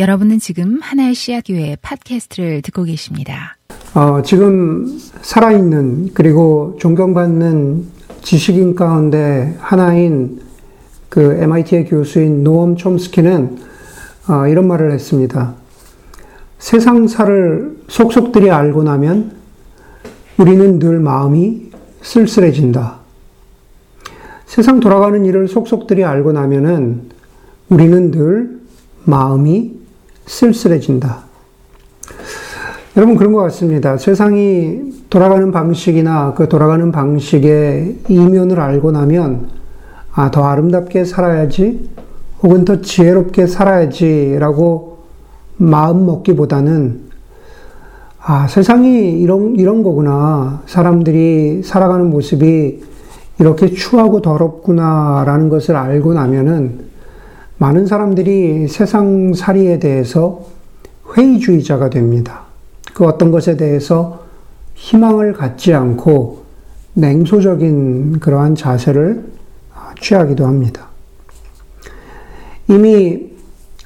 여러분은 지금 하나의 씨앗교회 팟캐스트를 듣고 계십니다. 어, 지금 살아있는 그리고 존경받는 지식인 가운데 하나인 그 MIT의 교수인 노엄 촘스키는 어, 이런 말을 했습니다. 세상사를 속속들이 알고 나면 우리는 늘 마음이 쓸쓸해진다. 세상 돌아가는 일을 속속들이 알고 나면은 우리는 늘 마음이 쓸쓸해진다. 여러분 그런 것 같습니다. 세상이 돌아가는 방식이나 그 돌아가는 방식의 이면을 알고 나면 아, 더 아름답게 살아야지 혹은 더 지혜롭게 살아야지라고 마음 먹기보다는 아, 세상이 이런, 이런 거구나. 사람들이 살아가는 모습이 이렇게 추하고 더럽구나라는 것을 알고 나면은 많은 사람들이 세상 살이에 대해서 회의주의자가 됩니다. 그 어떤 것에 대해서 희망을 갖지 않고 냉소적인 그러한 자세를 취하기도 합니다. 이미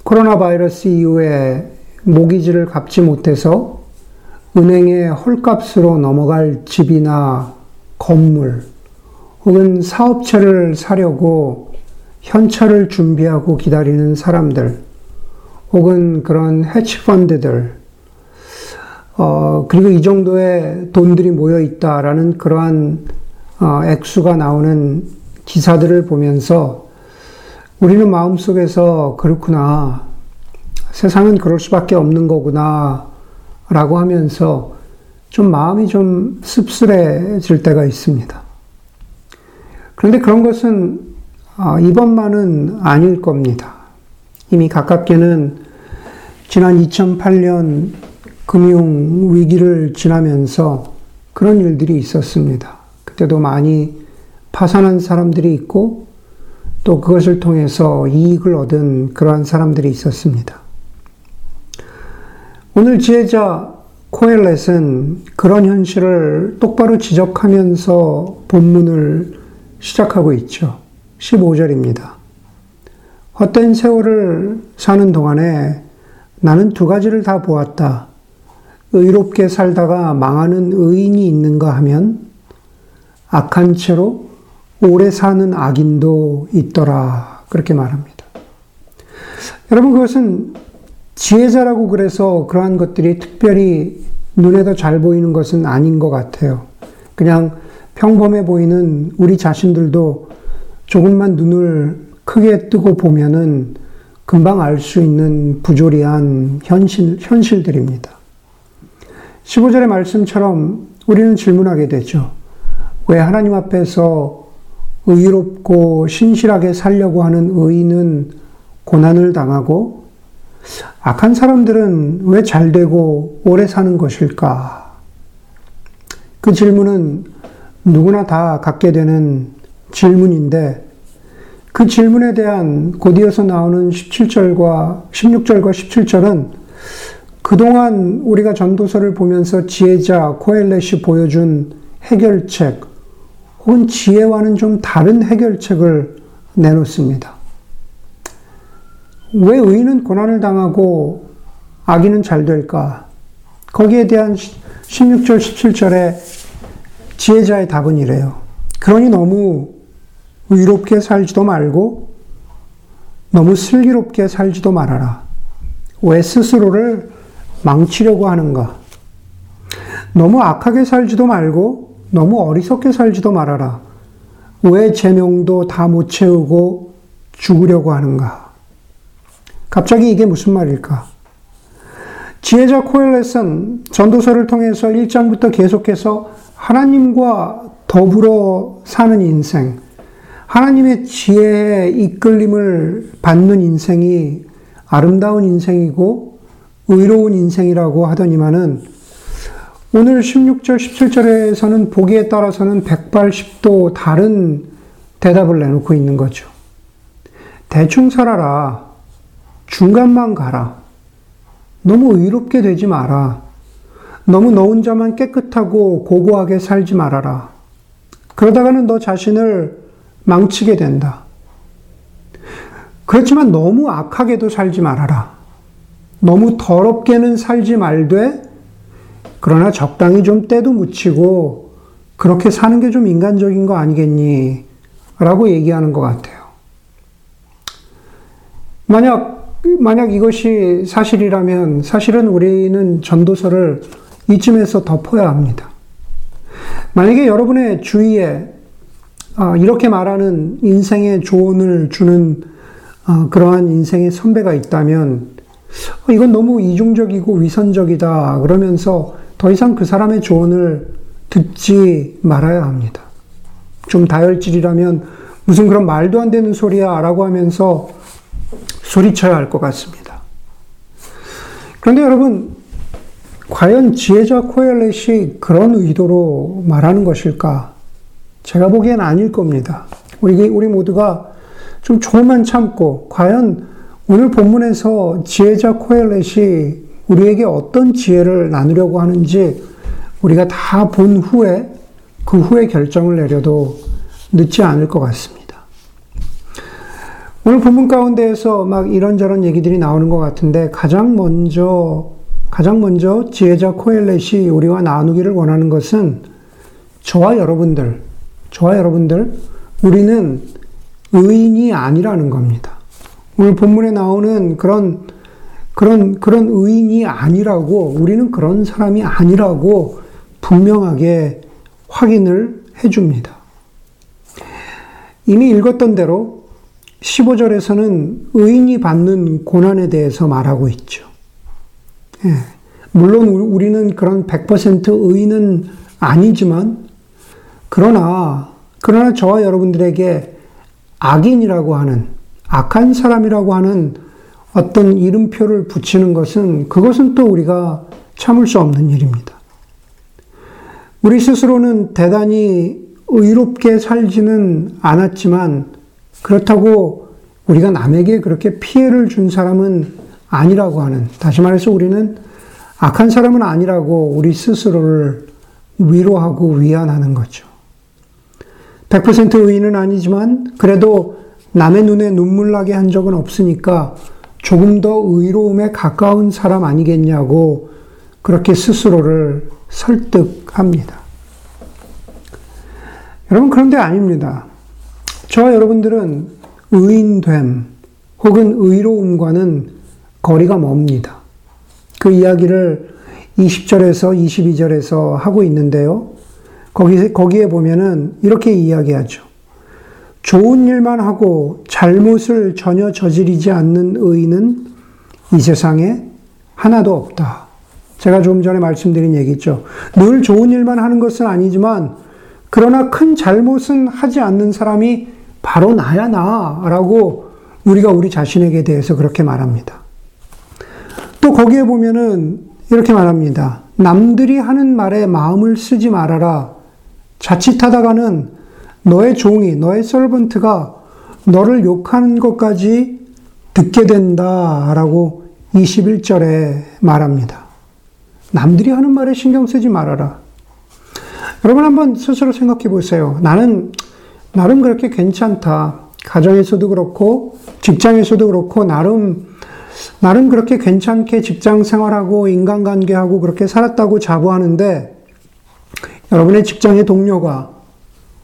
코로나 바이러스 이후에 모기지를 갚지 못해서 은행에 헐값으로 넘어갈 집이나 건물 혹은 사업체를 사려고 현찰을 준비하고 기다리는 사람들, 혹은 그런 해치펀드들, 어, 그리고 이 정도의 돈들이 모여 있다라는 그러한 어, 액수가 나오는 기사들을 보면서 우리는 마음속에서 그렇구나. 세상은 그럴 수밖에 없는 거구나. 라고 하면서 좀 마음이 좀 씁쓸해질 때가 있습니다. 그런데 그런 것은 아, 이번만은 아닐 겁니다. 이미 가깝게는 지난 2008년 금융 위기를 지나면서 그런 일들이 있었습니다. 그때도 많이 파산한 사람들이 있고 또 그것을 통해서 이익을 얻은 그러한 사람들이 있었습니다. 오늘 지혜자 코엘렛은 그런 현실을 똑바로 지적하면서 본문을 시작하고 있죠. 15절입니다. 헛된 세월을 사는 동안에 나는 두 가지를 다 보았다. 의롭게 살다가 망하는 의인이 있는가 하면 악한 채로 오래 사는 악인도 있더라. 그렇게 말합니다. 여러분, 그것은 지혜자라고 그래서 그러한 것들이 특별히 눈에 더 잘 보이는 것은 아닌 것 같아요. 그냥 평범해 보이는 우리 자신들도 조금만 눈을 크게 뜨고 보면은 금방 알 수 있는 부조리한 현실, 현실들입니다. 15절의 말씀처럼 우리는 질문하게 되죠. 왜 하나님 앞에서 의롭고 신실하게 살려고 하는 의인은 고난을 당하고 악한 사람들은 왜 잘 되고 오래 사는 것일까? 그 질문은 누구나 다 갖게 되는 질문인데 그 질문에 대한 곧이어서 나오는 17절과 16절과 17절은 그동안 우리가 전도서를 보면서 지혜자 코엘렛이 보여준 해결책 혹은 지혜와는 좀 다른 해결책을 내놓습니다. 왜 의인은 고난을 당하고 악인은 잘 될까? 거기에 대한 16절, 17절에 지혜자의 답은 이래요. 그러니 너무 의롭게 살지도 말고 너무 슬기롭게 살지도 말아라. 왜 스스로를 망치려고 하는가? 너무 악하게 살지도 말고 너무 어리석게 살지도 말아라. 왜 제명도 다 못 채우고 죽으려고 하는가? 갑자기 이게 무슨 말일까? 지혜자 코엘렛은 전도서를 통해서 1장부터 계속해서 하나님과 더불어 사는 인생, 하나님의 지혜에 이끌림을 받는 인생이 아름다운 인생이고 의로운 인생이라고 하더니만은 오늘 16절, 17절에서는 보기에 따라서는 180도 다른 대답을 내놓고 있는 거죠. 대충 살아라. 중간만 가라. 너무 의롭게 되지 마라. 너무 너 혼자만 깨끗하고 고고하게 살지 말아라. 그러다가는 너 자신을 망치게 된다. 그렇지만 너무 악하게도 살지 말아라. 너무 더럽게는 살지 말되 그러나 적당히 좀 때도 묻히고 그렇게 사는 게 좀 인간적인 거 아니겠니? 라고 얘기하는 것 같아요. 만약, 만약 이것이 사실이라면 사실은 우리는 전도서를 이쯤에서 덮어야 합니다. 만약에 여러분의 주위에 아, 이렇게 말하는 인생의 조언을 주는 아, 그러한 인생의 선배가 있다면 어, 이건 너무 이중적이고 위선적이다 그러면서 더 이상 그 사람의 조언을 듣지 말아야 합니다. 좀 다혈질이라면 무슨 그런 말도 안 되는 소리야 라고 하면서 소리쳐야 할 것 같습니다. 그런데 여러분, 과연 지혜자 코엘렛이 그런 의도로 말하는 것일까? 제가 보기엔 아닐 겁니다. 우리, 우리 모두가 좀 조금만 참고, 과연 오늘 본문에서 지혜자 코엘렛이 우리에게 어떤 지혜를 나누려고 하는지 우리가 다 본 후에 그 후에 결정을 내려도 늦지 않을 것 같습니다. 오늘 본문 가운데에서 막 이런저런 얘기들이 나오는 것 같은데 가장 먼저 가장 먼저 지혜자 코엘렛이 우리와 나누기를 원하는 것은 저와 여러분들, 저와 여러분들, 우리는 의인이 아니라는 겁니다. 오늘 본문에 나오는 그런, 그런, 그런 의인이 아니라고, 우리는 그런 사람이 아니라고 분명하게 확인을 해줍니다. 이미 읽었던 대로 15절에서는 의인이 받는 고난에 대해서 말하고 있죠. 예. 물론 우리는 그런 100% 의인은 아니지만, 그러나, 그러나 저와 여러분들에게 악인이라고 하는, 악한 사람이라고 하는 어떤 이름표를 붙이는 것은, 그것은 또 우리가 참을 수 없는 일입니다. 우리 스스로는 대단히 의롭게 살지는 않았지만, 그렇다고 우리가 남에게 그렇게 피해를 준 사람은 아니라고 하는, 다시 말해서 우리는 악한 사람은 아니라고 우리 스스로를 위로하고 위안하는 거죠. 100% 의인은 아니지만 그래도 남의 눈에 눈물 나게 한 적은 없으니까 조금 더 의로움에 가까운 사람 아니겠냐고 그렇게 스스로를 설득합니다. 여러분, 그런데 아닙니다. 저와 여러분들은 의인됨 혹은 의로움과는 거리가 멉니다. 그 이야기를 20절에서 22절에서 하고 있는데요. 거기, 거기에 보면은 이렇게 이야기하죠. 좋은 일만 하고 잘못을 전혀 저지르지 않는 의인은 이 세상에 하나도 없다. 제가 조금 전에 말씀드린 얘기죠. 늘 좋은 일만 하는 것은 아니지만, 그러나 큰 잘못은 하지 않는 사람이 바로 나야 나라고 우리가 우리 자신에게 대해서 그렇게 말합니다. 또 거기에 보면은 이렇게 말합니다. 남들이 하는 말에 마음을 쓰지 말아라. 자칫하다가는 너의 종이, 너의 서번트가 너를 욕하는 것까지 듣게 된다. 라고 21절에 말합니다. 남들이 하는 말에 신경 쓰지 말아라. 여러분 한번 스스로 생각해 보세요. 나는, 나름 그렇게 괜찮다. 가정에서도 그렇고, 직장에서도 그렇고, 나름 나는 그렇게 괜찮게 직장 생활하고 인간관계하고 그렇게 살았다고 자부하는데 여러분의 직장의 동료가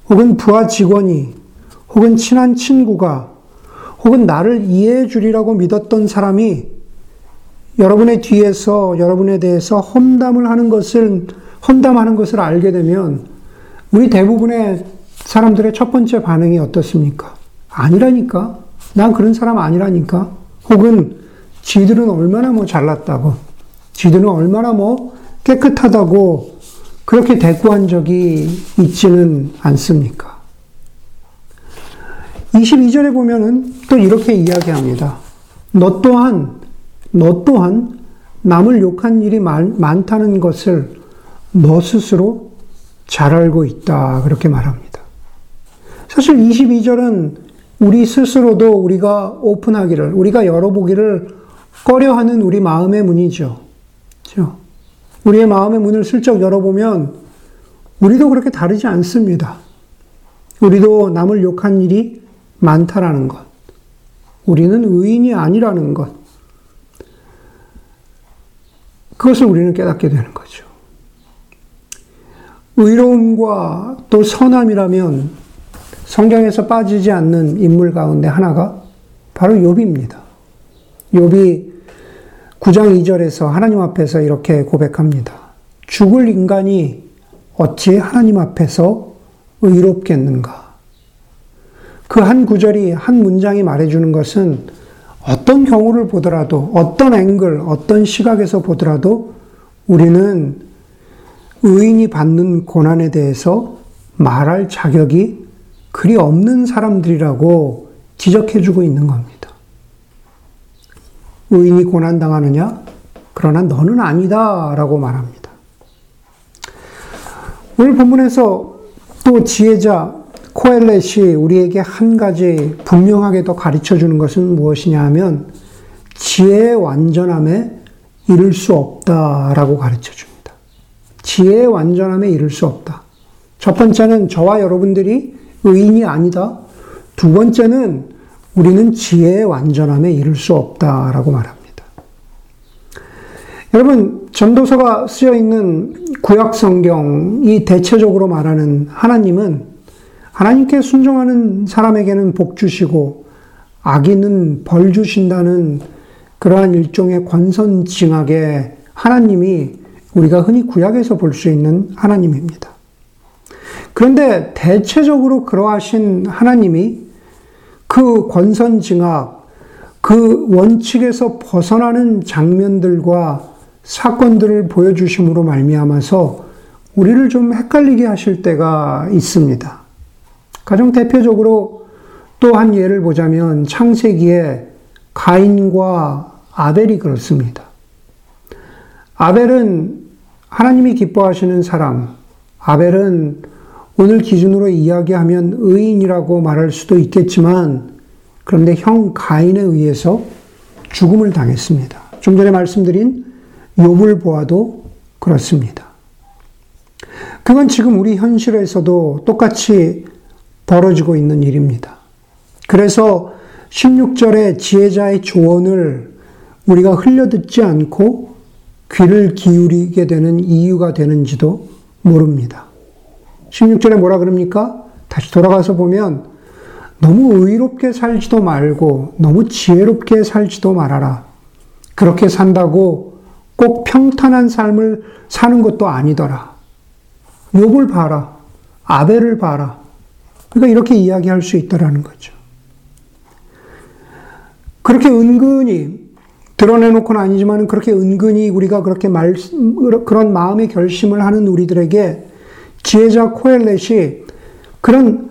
혹은 부하 직원이 혹은 친한 친구가 혹은 나를 이해해 주리라고 믿었던 사람이 여러분의 뒤에서 여러분에 대해서 험담을 하는 것을 험담하는 것을 알게 되면 우리 대부분의 사람들의 첫 번째 반응이 어떻습니까? 아니라니까. 난 그런 사람 아니라니까. 혹은 지들은 얼마나 뭐 잘났다고, 지들은 얼마나 뭐 깨끗하다고 그렇게 대꾸한 적이 있지는 않습니까? 22절에 보면은 또 이렇게 이야기합니다. 너 또한, 너 또한 남을 욕한 일이 많, 많다는 것을 너 스스로 잘 알고 있다. 그렇게 말합니다. 사실 22절은 우리 스스로도 우리가 오픈하기를, 우리가 열어보기를 꺼려하는 우리 마음의 문이죠. 그렇죠? 우리의 마음의 문을 슬쩍 열어보면 우리도 그렇게 다르지 않습니다. 우리도 남을 욕한 일이 많다라는 것. 우리는 의인이 아니라는 것. 그것을 우리는 깨닫게 되는 거죠. 의로움과 또 선함이라면 성경에서 빠지지 않는 인물 가운데 하나가 바로 욥입니다. 욥이 9장 2절에서 하나님 앞에서 이렇게 고백합니다. 죽을 인간이 어찌 하나님 앞에서 의롭겠는가? 그 한 구절이 한 문장이 말해주는 것은 어떤 경우를 보더라도 어떤 앵글, 어떤 시각에서 보더라도 우리는 의인이 받는 고난에 대해서 말할 자격이 그리 없는 사람들이라고 지적해주고 있는 겁니다. 의인이 고난당하느냐? 그러나 너는 아니다. 라고 말합니다. 오늘 본문에서 또 지혜자 코엘렛이 우리에게 한 가지 분명하게 더 가르쳐 주는 것은 무엇이냐 하면 지혜의 완전함에 이를 수 없다라고 가르쳐 줍니다. 지혜의 완전함에 이를 수 없다. 첫 번째는 저와 여러분들이 의인이 아니다. 두 번째는 우리는 지혜의 완전함에 이를 수 없다라고 말합니다. 여러분, 전도서가 쓰여 있는 구약 성경이 대체적으로 말하는 하나님은 하나님께 순종하는 사람에게는 복 주시고 악인은 벌 주신다는 그러한 일종의 권선징악의 하나님이 우리가 흔히 구약에서 볼 수 있는 하나님입니다. 그런데 대체적으로 그러하신 하나님이 그 권선징악, 그 원칙에서 벗어나는 장면들과 사건들을 보여주심으로 말미암아서 우리를 좀 헷갈리게 하실 때가 있습니다. 가장 대표적으로 또 한 예를 보자면 창세기에 가인과 아벨이 그렇습니다. 아벨은 하나님이 기뻐하시는 사람, 아벨은 오늘 기준으로 이야기하면 의인이라고 말할 수도 있겠지만, 그런데 형 가인에 의해서 죽음을 당했습니다. 좀 전에 말씀드린 욥을 보아도 그렇습니다. 그건 지금 우리 현실에서도 똑같이 벌어지고 있는 일입니다. 그래서 16절의 지혜자의 조언을 우리가 흘려듣지 않고 귀를 기울이게 되는 이유가 되는지도 모릅니다. 16절에 뭐라 그럽니까? 다시 돌아가서 보면 너무 의롭게 살지도 말고 너무 지혜롭게 살지도 말아라. 그렇게 산다고 꼭 평탄한 삶을 사는 것도 아니더라. 욕을 봐라. 아벨을 봐라. 그러니까 이렇게 이야기할 수 있다라는 거죠. 그렇게 은근히 드러내놓고는 아니지만 그렇게 은근히 우리가 그렇게 말, 그런 마음의 결심을 하는 우리들에게 지혜자 코엘렛이 그런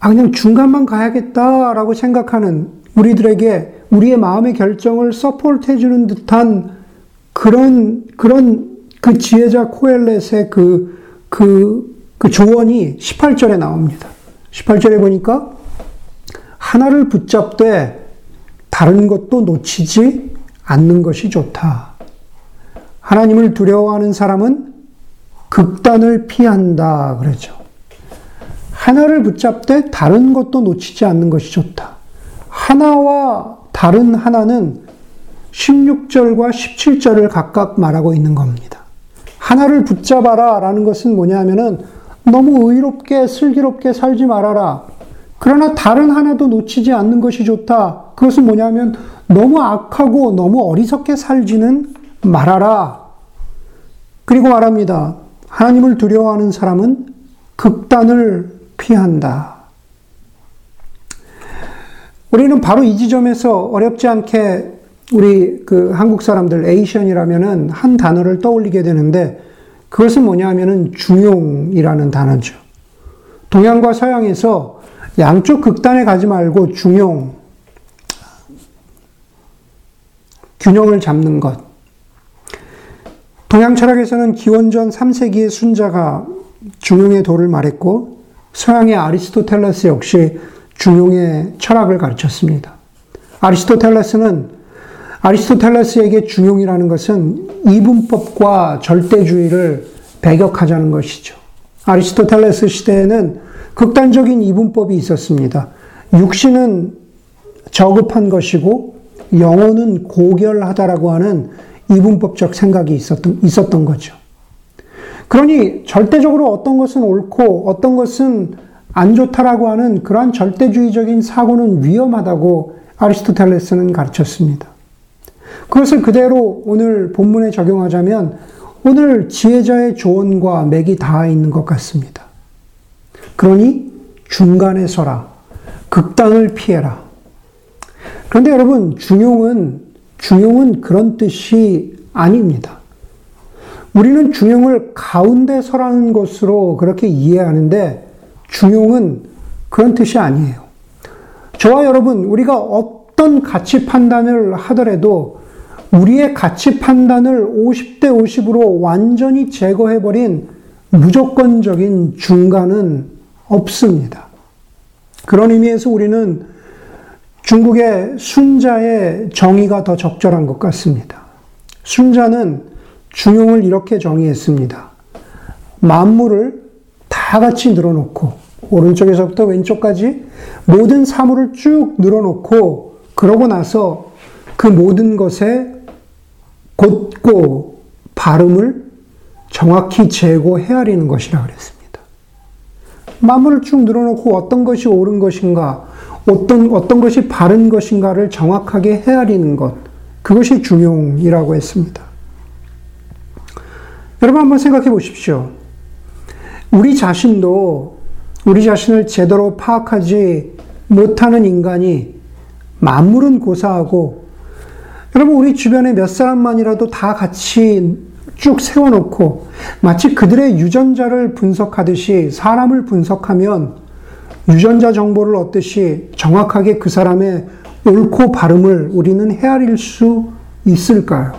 아, 그냥 중간만 가야겠다라고 생각하는 우리들에게 우리의 마음의 결정을 support 해 주는 듯한 그런, 그런 그 지혜자 코엘렛의 그, 그, 그 조언이 18절에 나옵니다. 18절에 보니까 하나를 붙잡되 다른 것도 놓치지 않는 것이 좋다. 하나님을 두려워하는 사람은 극단을 피한다. 그러죠. 하나를 붙잡되 다른 것도 놓치지 않는 것이 좋다. 하나와 다른 하나는 16절과 17절을 각각 말하고 있는 겁니다. 하나를 붙잡아라 라는 것은 뭐냐면은 너무 의롭게 슬기롭게 살지 말아라. 그러나 다른 하나도 놓치지 않는 것이 좋다. 그것은 뭐냐면 너무 악하고 너무 어리석게 살지는 말아라. 그리고 말합니다. 하나님을 두려워하는 사람은 극단을 피한다. 우리는 바로 이 지점에서 어렵지 않게 우리 그 한국 사람들 에이션이라면은 한 단어를 떠올리게 되는데 그것은 뭐냐 하면은 중용이라는 단어죠. 동양과 서양에서 양쪽 극단에 가지 말고 중용, 균형을 잡는 것. 동양 철학에서는 기원전 3세기의 순자가 중용의 도를 말했고, 서양의 아리스토텔레스 역시 중용의 철학을 가르쳤습니다. 아리스토텔레스는 아리스토텔레스에게 중용이라는 것은 이분법과 절대주의를 배격하자는 것이죠. 아리스토텔레스 시대에는 극단적인 이분법이 있었습니다. 육신은 저급한 것이고 영혼은 고결하다라고 하는 이분법적 생각이 있었던, 있었던 거죠. 그러니 절대적으로 어떤 것은 옳고 어떤 것은 안 좋다라고 하는 그러한 절대주의적인 사고는 위험하다고 아리스토텔레스는 가르쳤습니다. 그것을 그대로 오늘 본문에 적용하자면 오늘 지혜자의 조언과 맥이 닿아 있는 것 같습니다. 그러니 중간에 서라. 극단을 피해라. 그런데 여러분, 중용은, 중용은 그런 뜻이 아닙니다. 우리는 중용을 가운데 서라는 것으로 그렇게 이해하는데, 중용은 그런 뜻이 아니에요. 저와 여러분, 우리가 어떤 가치 판단을 하더라도 우리의 가치 판단을 50대 50으로 완전히 제거해버린 무조건적인 중간은 없습니다. 그런 의미에서 우리는 중국의 순자의 정의가 더 적절한 것 같습니다. 순자는 중용을 이렇게 정의했습니다. 만물을 다 같이 늘어놓고, 오른쪽에서부터 왼쪽까지 모든 사물을 쭉 늘어놓고, 그러고 나서 그 모든 것에 곧고 발음을 정확히 재고 헤아리는 것이라 그랬습니다. 마음을 쭉 늘어놓고 어떤 것이 옳은 것인가, 어떤, 어떤 것이 바른 것인가를 정확하게 헤아리는 것, 그것이 중용이라고 했습니다. 여러분 한번 생각해 보십시오. 우리 자신도 우리 자신을 제대로 파악하지 못하는 인간이 만물은 고사하고 여러분, 우리 주변에 몇 사람만이라도 다 같이 쭉 세워놓고 마치 그들의 유전자를 분석하듯이 사람을 분석하면 유전자 정보를 얻듯이 정확하게 그 사람의 옳고 바름을 우리는 헤아릴 수 있을까요?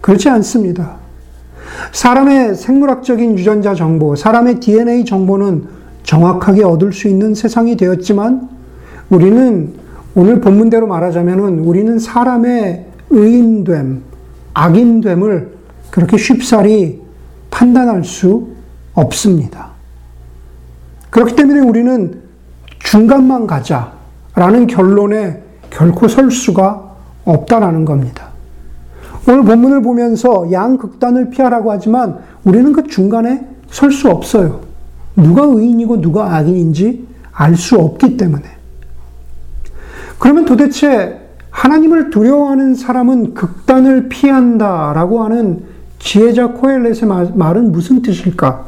그렇지 않습니다. 사람의 생물학적인 유전자 정보, 사람의 DNA 정보는 정확하게 얻을 수 있는 세상이 되었지만 우리는 오늘 본문대로 말하자면 우리는 사람의 의인됨, 악인됨을 그렇게 쉽사리 판단할 수 없습니다. 그렇기 때문에 우리는 중간만 가자라는 결론에 결코 설 수가 없다라는 겁니다. 오늘 본문을 보면서 양극단을 피하라고 하지만 우리는 그 중간에 설 수 없어요. 누가 의인이고 누가 악인인지 알 수 없기 때문에. 그러면 도대체 하나님을 두려워하는 사람은 극단을 피한다라고 하는 지혜자 코엘렛의 말은 무슨 뜻일까?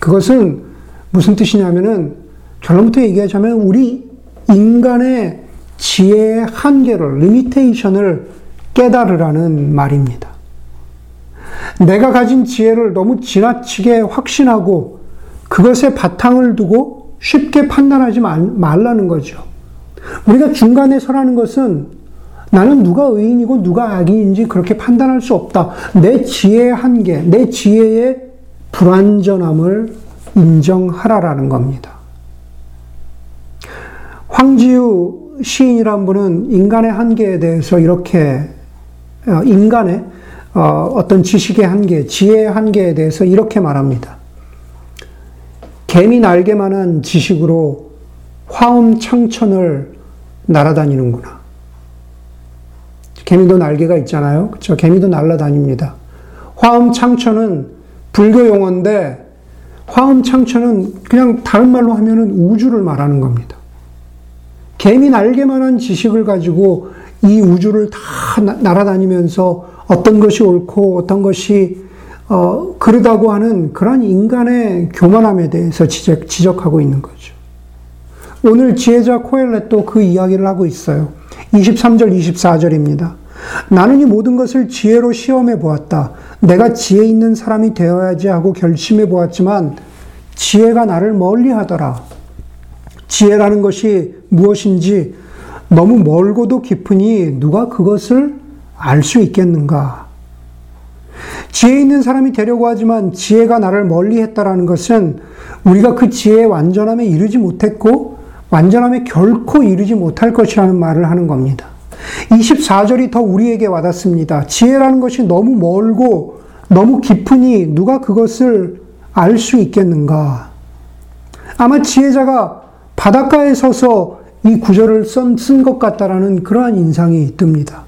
그것은 무슨 뜻이냐면은 결론부터 얘기하자면 우리 인간의 지혜의 한계를, 리미테이션을 깨달으라는 말입니다. 내가 가진 지혜를 너무 지나치게 확신하고 그것에 바탕을 두고 쉽게 판단하지 말라는 거죠. 우리가 중간에 서라는 것은 나는 누가 의인이고 누가 악인인지 그렇게 판단할 수 없다. 내 지혜의 한계, 내 지혜의 불완전함을 인정하라라는 겁니다. 황지우 시인이란 분은 인간의 한계에 대해서 이렇게 어, 인간의 어, 어떤 지식의 한계, 지혜의 한계에 대해서 이렇게 말합니다. 개미 날개만한 지식으로 화엄창천을 날아다니는구나. 개미도 날개가 있잖아요. 그렇죠? 개미도 날아다닙니다. 화엄창천은 불교 용어인데 화엄창천은 그냥 다른 말로 하면은 우주를 말하는 겁니다. 개미 날개만한 지식을 가지고 이 우주를 다 날아다니면서 어떤 것이 옳고 어떤 것이 어, 그러다고 하는 그런 인간의 교만함에 대해서 지적, 지적하고 있는 거죠. 오늘 지혜자 코엘렛도 그 이야기를 하고 있어요. 23절, 24절입니다. 나는 이 모든 것을 지혜로 시험해 보았다. 내가 지혜 있는 사람이 되어야지 하고 결심해 보았지만 지혜가 나를 멀리 하더라. 지혜라는 것이 무엇인지 너무 멀고도 깊으니 누가 그것을 알 수 있겠는가? 지혜 있는 사람이 되려고 하지만 지혜가 나를 멀리 했다라는 것은 우리가 그 지혜의 완전함에 이르지 못했고 완전함에 결코 이르지 못할 것이라는 말을 하는 겁니다. 24절이 더 우리에게 와닿습니다. 지혜라는 것이 너무 멀고 너무 깊으니 누가 그것을 알 수 있겠는가? 아마 지혜자가 바닷가에 서서 이 구절을 쓴 것 같다라는 그러한 인상이 듭니다.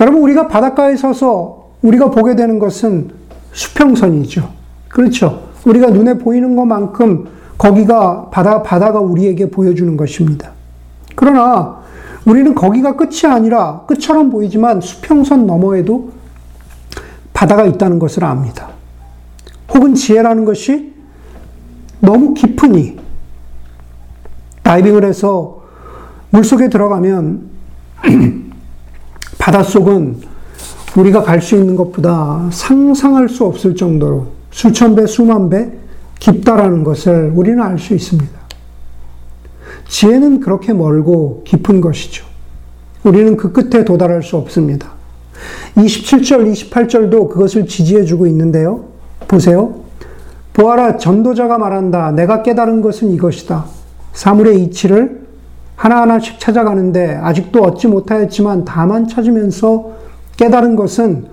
여러분, 우리가 바닷가에 서서 우리가 보게 되는 것은 수평선이죠. 그렇죠. 우리가 눈에 보이는 것만큼 거기가 바다, 바다가 우리에게 보여주는 것입니다. 그러나 우리는 거기가 끝이 아니라 끝처럼 보이지만 수평선 너머에도 바다가 있다는 것을 압니다. 혹은 지혜라는 것이 너무 깊으니 다이빙을 해서 물속에 들어가면 바닷속은 우리가 갈 수 있는 것보다 상상할 수 없을 정도로 수천 배, 수만 배 깊다라는 것을 우리는 알 수 있습니다. 지혜는 그렇게 멀고 깊은 것이죠. 우리는 그 끝에 도달할 수 없습니다. 27절, 28절도 그것을 지지해 주고 있는데요. 보세요. 보아라, 전도자가 말한다. 내가 깨달은 것은 이것이다. 사물의 이치를 하나하나씩 찾아가는데 아직도 얻지 못하였지만 다만 찾으면서 깨달은 것은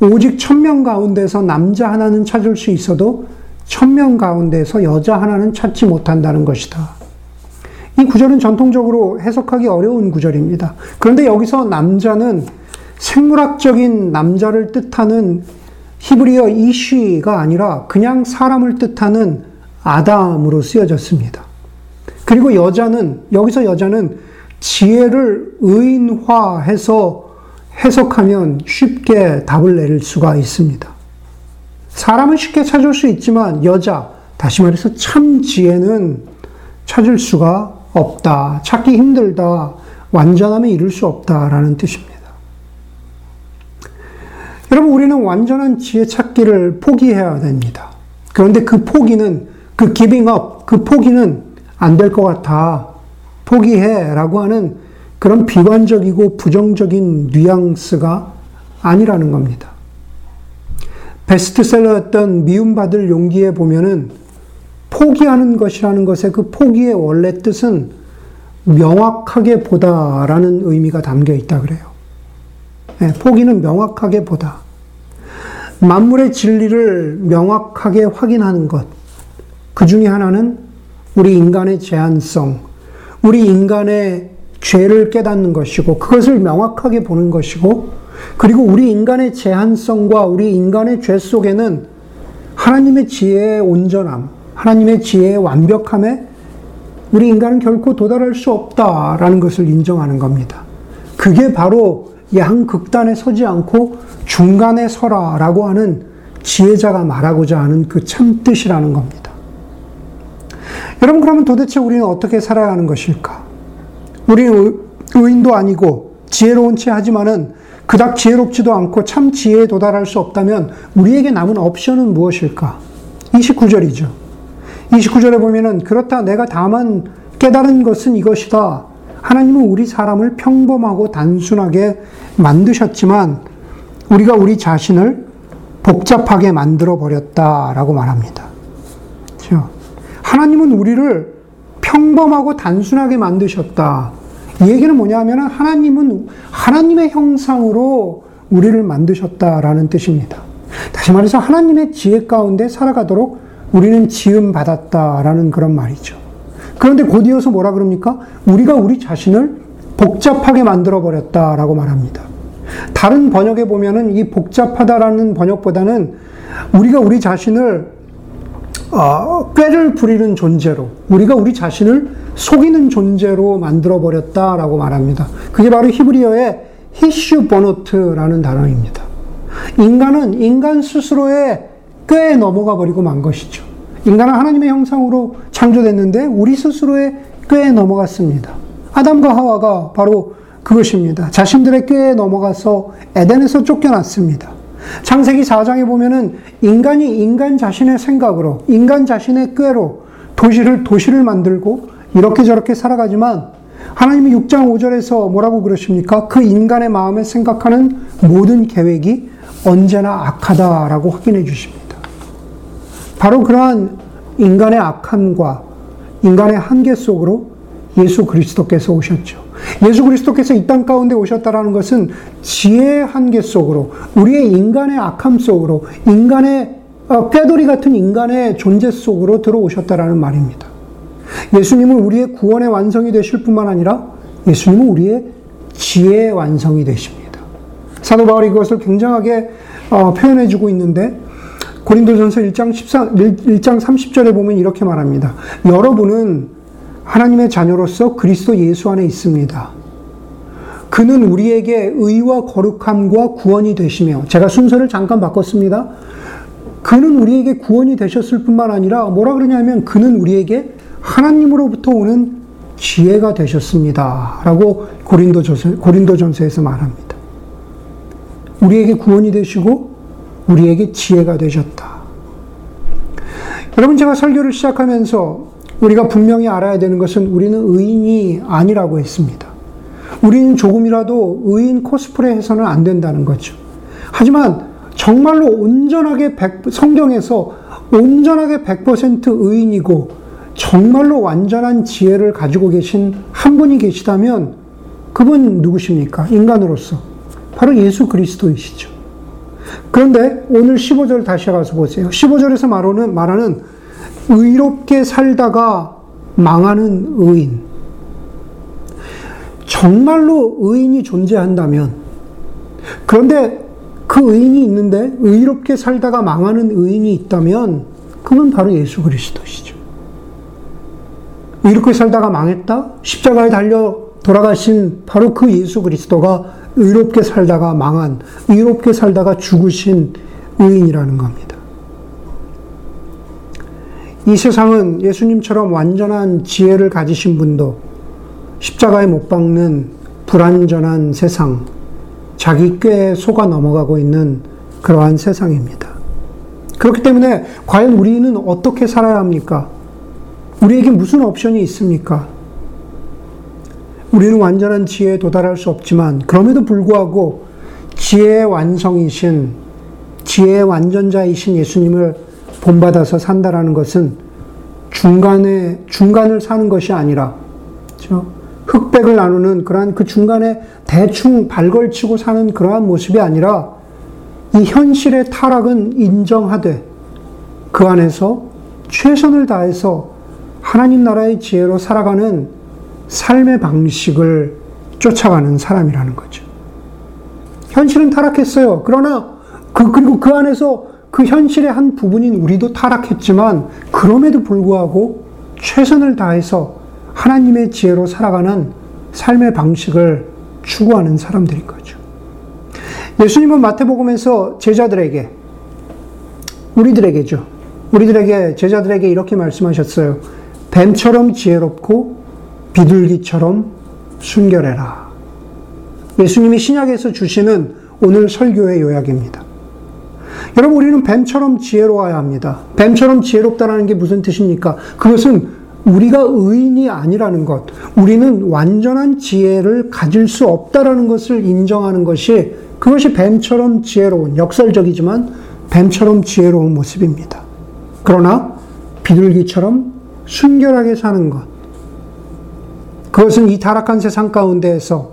오직 천명 가운데서 남자 하나는 찾을 수 있어도 천명 가운데서 여자 하나는 찾지 못한다는 것이다. 이 구절은 전통적으로 해석하기 어려운 구절입니다. 그런데 여기서 남자는 생물학적인 남자를 뜻하는 히브리어 이쉬가 아니라 그냥 사람을 뜻하는 아담으로 쓰여졌습니다. 그리고 여자는, 여기서 여자는 지혜를 의인화해서 해석하면 쉽게 답을 내릴 수가 있습니다. 사람은 쉽게 찾을 수 있지만 여자, 다시 말해서 참 지혜는 찾을 수가 없다. 찾기 힘들다. 완전함에 이룰 수 없다라는 뜻입니다. 여러분, 우리는 완전한 지혜 찾기를 포기해야 됩니다. 그런데 그 포기는, 그 giving up, 그 포기는 안 될 것 같아. 포기해. 라고 하는 그런 비관적이고 부정적인 뉘앙스가 아니라는 겁니다. 베스트셀러였던 미움받을 용기에 보면은 포기하는 것이라는 것의 그 포기의 원래 뜻은 명확하게 보다라는 의미가 담겨 있다 그래요. 네, 포기는 명확하게 보다. 만물의 진리를 명확하게 확인하는 것. 그 중에 하나는 우리 인간의 제한성, 우리 인간의 죄를 깨닫는 것이고, 그것을 명확하게 보는 것이고, 그리고 우리 인간의 제한성과 우리 인간의 죄 속에는 하나님의 지혜의 온전함, 하나님의 지혜의 완벽함에 우리 인간은 결코 도달할 수 없다라는 것을 인정하는 겁니다. 그게 바로 양 극단에 서지 않고 중간에 서라라고 하는 지혜자가 말하고자 하는 그 참 뜻이라는 겁니다. 여러분, 그러면 도대체 우리는 어떻게 살아야 하는 것일까? 우리는 의인도 아니고 지혜로운 채 하지만은 그닥 지혜롭지도 않고 참 지혜에 도달할 수 없다면 우리에게 남은 옵션은 무엇일까? 29절이죠. 29절에 보면은 그렇다 내가 다만 깨달은 것은 이것이다. 하나님은 우리 사람을 평범하고 단순하게 만드셨지만 우리가 우리 자신을 복잡하게 만들어 버렸다라고 말합니다. 그렇죠? 하나님은 우리를 평범하고 단순하게 만드셨다. 이 얘기는 뭐냐 하면 하나님은 하나님의 형상으로 우리를 만드셨다라는 뜻입니다. 다시 말해서 하나님의 지혜 가운데 살아가도록 우리는 지음 받았다라는 그런 말이죠. 그런데 곧 이어서 뭐라 그럽니까? 우리가 우리 자신을 복잡하게 만들어 버렸다라고 말합니다. 다른 번역에 보면은 이 복잡하다라는 번역보다는 우리가 우리 자신을 어, 꾀를 부리는 존재로 우리가 우리 자신을 속이는 존재로 만들어 버렸다라고 말합니다. 그게 바로 히브리어의 חשבנות라는 단어입니다. 인간은 인간 스스로의 꾀에 넘어가 버리고 만 것이죠. 인간은 하나님의 형상으로 창조됐는데 우리 스스로의 꾀에 넘어갔습니다. 아담과 하와가 바로 그것입니다. 자신들의 꾀에 넘어가서 에덴에서 쫓겨났습니다. 창세기 4장에 보면은 인간이 인간 자신의 생각으로, 인간 자신의 꾀로 도시를, 도시를 만들고 이렇게 저렇게 살아가지만 하나님이 6장 5절에서 뭐라고 그러십니까? 그 인간의 마음에 생각하는 모든 계획이 언제나 악하다라고 확인해 주십니다. 바로 그러한 인간의 악함과 인간의 한계 속으로 예수 그리스도께서 오셨죠. 예수 그리스도께서 이 땅 가운데 오셨다라는 것은 지혜의 한계 속으로, 우리의 인간의 악함 속으로, 인간의 어, 꾀돌이 같은 인간의 존재 속으로 들어오셨다라는 말입니다. 예수님은 우리의 구원의 완성이 되실 뿐만 아니라 예수님은 우리의 지혜의 완성이 되십니다. 사도 바울이 그것을 굉장하게 어, 표현해주고 있는데 고린도전서 1장 14, 1장 30절에 보면 이렇게 말합니다. 여러분은 하나님의 자녀로서 그리스도 예수 안에 있습니다. 그는 우리에게 의와 거룩함과 구원이 되시며 제가 순서를 잠깐 바꿨습니다. 그는 우리에게 구원이 되셨을 뿐만 아니라 뭐라 그러냐면 그는 우리에게 하나님으로부터 오는 지혜가 되셨습니다. 라고 고린도전서, 고린도전서에서 말합니다. 우리에게 구원이 되시고 우리에게 지혜가 되셨다. 여러분 제가 설교를 시작하면서 우리가 분명히 알아야 되는 것은 우리는 의인이 아니라고 했습니다. 우리는 조금이라도 의인 코스프레 해서는 안 된다는 거죠. 하지만 정말로 온전하게 100, 성경에서 온전하게 100% 의인이고 정말로 완전한 지혜를 가지고 계신 한 분이 계시다면 그분 누구십니까? 인간으로서. 바로 예수 그리스도이시죠. 그런데 오늘 15절 다시 가서 보세요. 15절에서 말하는, 말하는 의롭게 살다가 망하는 의인. 정말로 의인이 존재한다면, 그런데 그 의인이 있는데 의롭게 살다가 망하는 의인이 있다면, 그건 바로 예수 그리스도시죠. 의롭게 살다가 망했다? 십자가에 달려 돌아가신 바로 그 예수 그리스도가 의롭게 살다가 망한, 의롭게 살다가 죽으신 의인이라는 겁니다. 이 세상은 예수님처럼 완전한 지혜를 가지신 분도 십자가에 못 박는 불완전한 세상, 자기 꾀에 속아 넘어가고 있는 그러한 세상입니다. 그렇기 때문에 과연 우리는 어떻게 살아야 합니까? 우리에게 무슨 옵션이 있습니까? 우리는 완전한 지혜에 도달할 수 없지만, 그럼에도 불구하고 지혜의 완성이신, 지혜의 완전자이신 예수님을 본받아서 산다라는 것은 중간에, 중간을 사는 것이 아니라, 그렇죠? 흑백을 나누는 그러한 그 중간에 대충 발걸치고 사는 그러한 모습이 아니라, 이 현실의 타락은 인정하되, 그 안에서 최선을 다해서 하나님 나라의 지혜로 살아가는 삶의 방식을 쫓아가는 사람이라는 거죠. 현실은 타락했어요. 그러나 그 그리고 그 안에서 그 현실의 한 부분인 우리도 타락했지만 그럼에도 불구하고 최선을 다해서 하나님의 지혜로 살아가는 삶의 방식을 추구하는 사람들인 거죠. 예수님은 마태복음에서 제자들에게 우리들에게죠. 우리들에게 제자들에게 이렇게 말씀하셨어요. 뱀처럼 지혜롭고 비둘기처럼 순결해라. 예수님이 신약에서 주시는 오늘 설교의 요약입니다. 여러분, 우리는 뱀처럼 지혜로워야 합니다. 뱀처럼 지혜롭다는 게 무슨 뜻입니까? 그것은 우리가 의인이 아니라는 것, 우리는 완전한 지혜를 가질 수 없다라는 것을 인정하는 것이 그것이 뱀처럼 지혜로운, 역설적이지만 뱀처럼 지혜로운 모습입니다. 그러나 비둘기처럼 순결하게 사는 것. 그것은 이 타락한 세상 가운데에서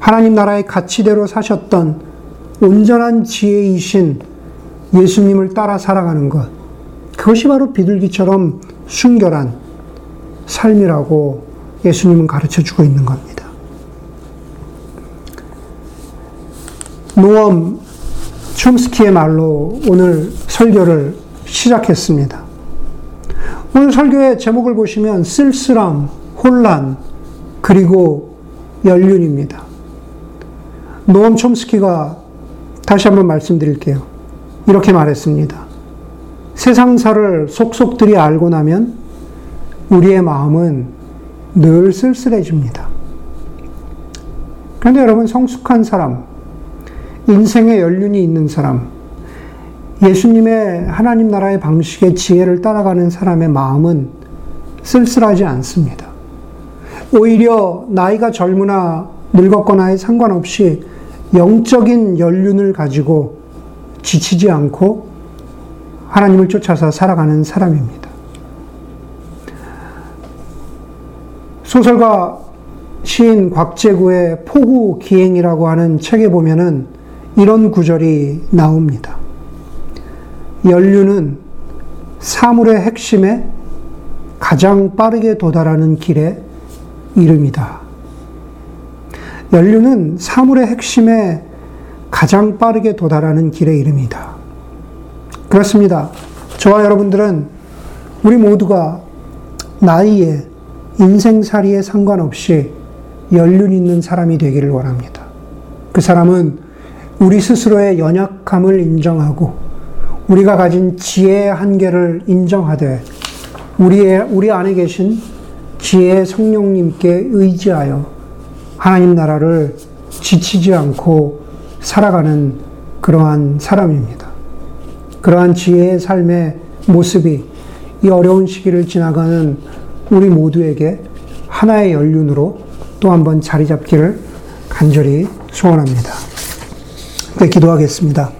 하나님 나라의 가치대로 사셨던 온전한 지혜이신 예수님을 따라 살아가는 것. 그것이 바로 비둘기처럼 순결한 삶이라고 예수님은 가르쳐 주고 있는 겁니다. 노엄 촘스키의 말로 오늘 설교를 시작했습니다. 오늘 설교의 제목을 보시면 쓸쓸함, 혼란, 그리고 연륜입니다. 노엄 촘스키가 다시 한번 말씀드릴게요. 이렇게 말했습니다. 세상사를 속속들이 알고 나면 우리의 마음은 늘 쓸쓸해집니다. 그런데 여러분, 성숙한 사람, 인생의 연륜이 있는 사람, 예수님의 하나님 나라의 방식의 지혜를 따라가는 사람의 마음은 쓸쓸하지 않습니다. 오히려 나이가 젊으나 늙었거나에 상관없이 영적인 연륜을 가지고 지치지 않고 하나님을 쫓아서 살아가는 사람입니다. 소설가 시인 곽재구의 포구 기행이라고 하는 책에 보면은 이런 구절이 나옵니다. 연륜은 사물의 핵심에 가장 빠르게 도달하는 길의 이름이다. 연륜은 사물의 핵심에 가장 빠르게 도달하는 길의 이름이다. 그렇습니다. 저와 여러분들은 우리 모두가 나이에 인생살이에 상관없이 연륜 있는 사람이 되기를 원합니다. 그 사람은 우리 스스로의 연약함을 인정하고 우리가 가진 지혜의 한계를 인정하되 우리의 우리 안에 계신 지혜의 성령님께 의지하여 하나님 나라를 지치지 않고 살아가는 그러한 사람입니다. 그러한 지혜의 삶의 모습이 이 어려운 시기를 지나가는 우리 모두에게 하나의 연륜으로 또 한번 자리 잡기를 간절히 소원합니다. 네, 기도하겠습니다.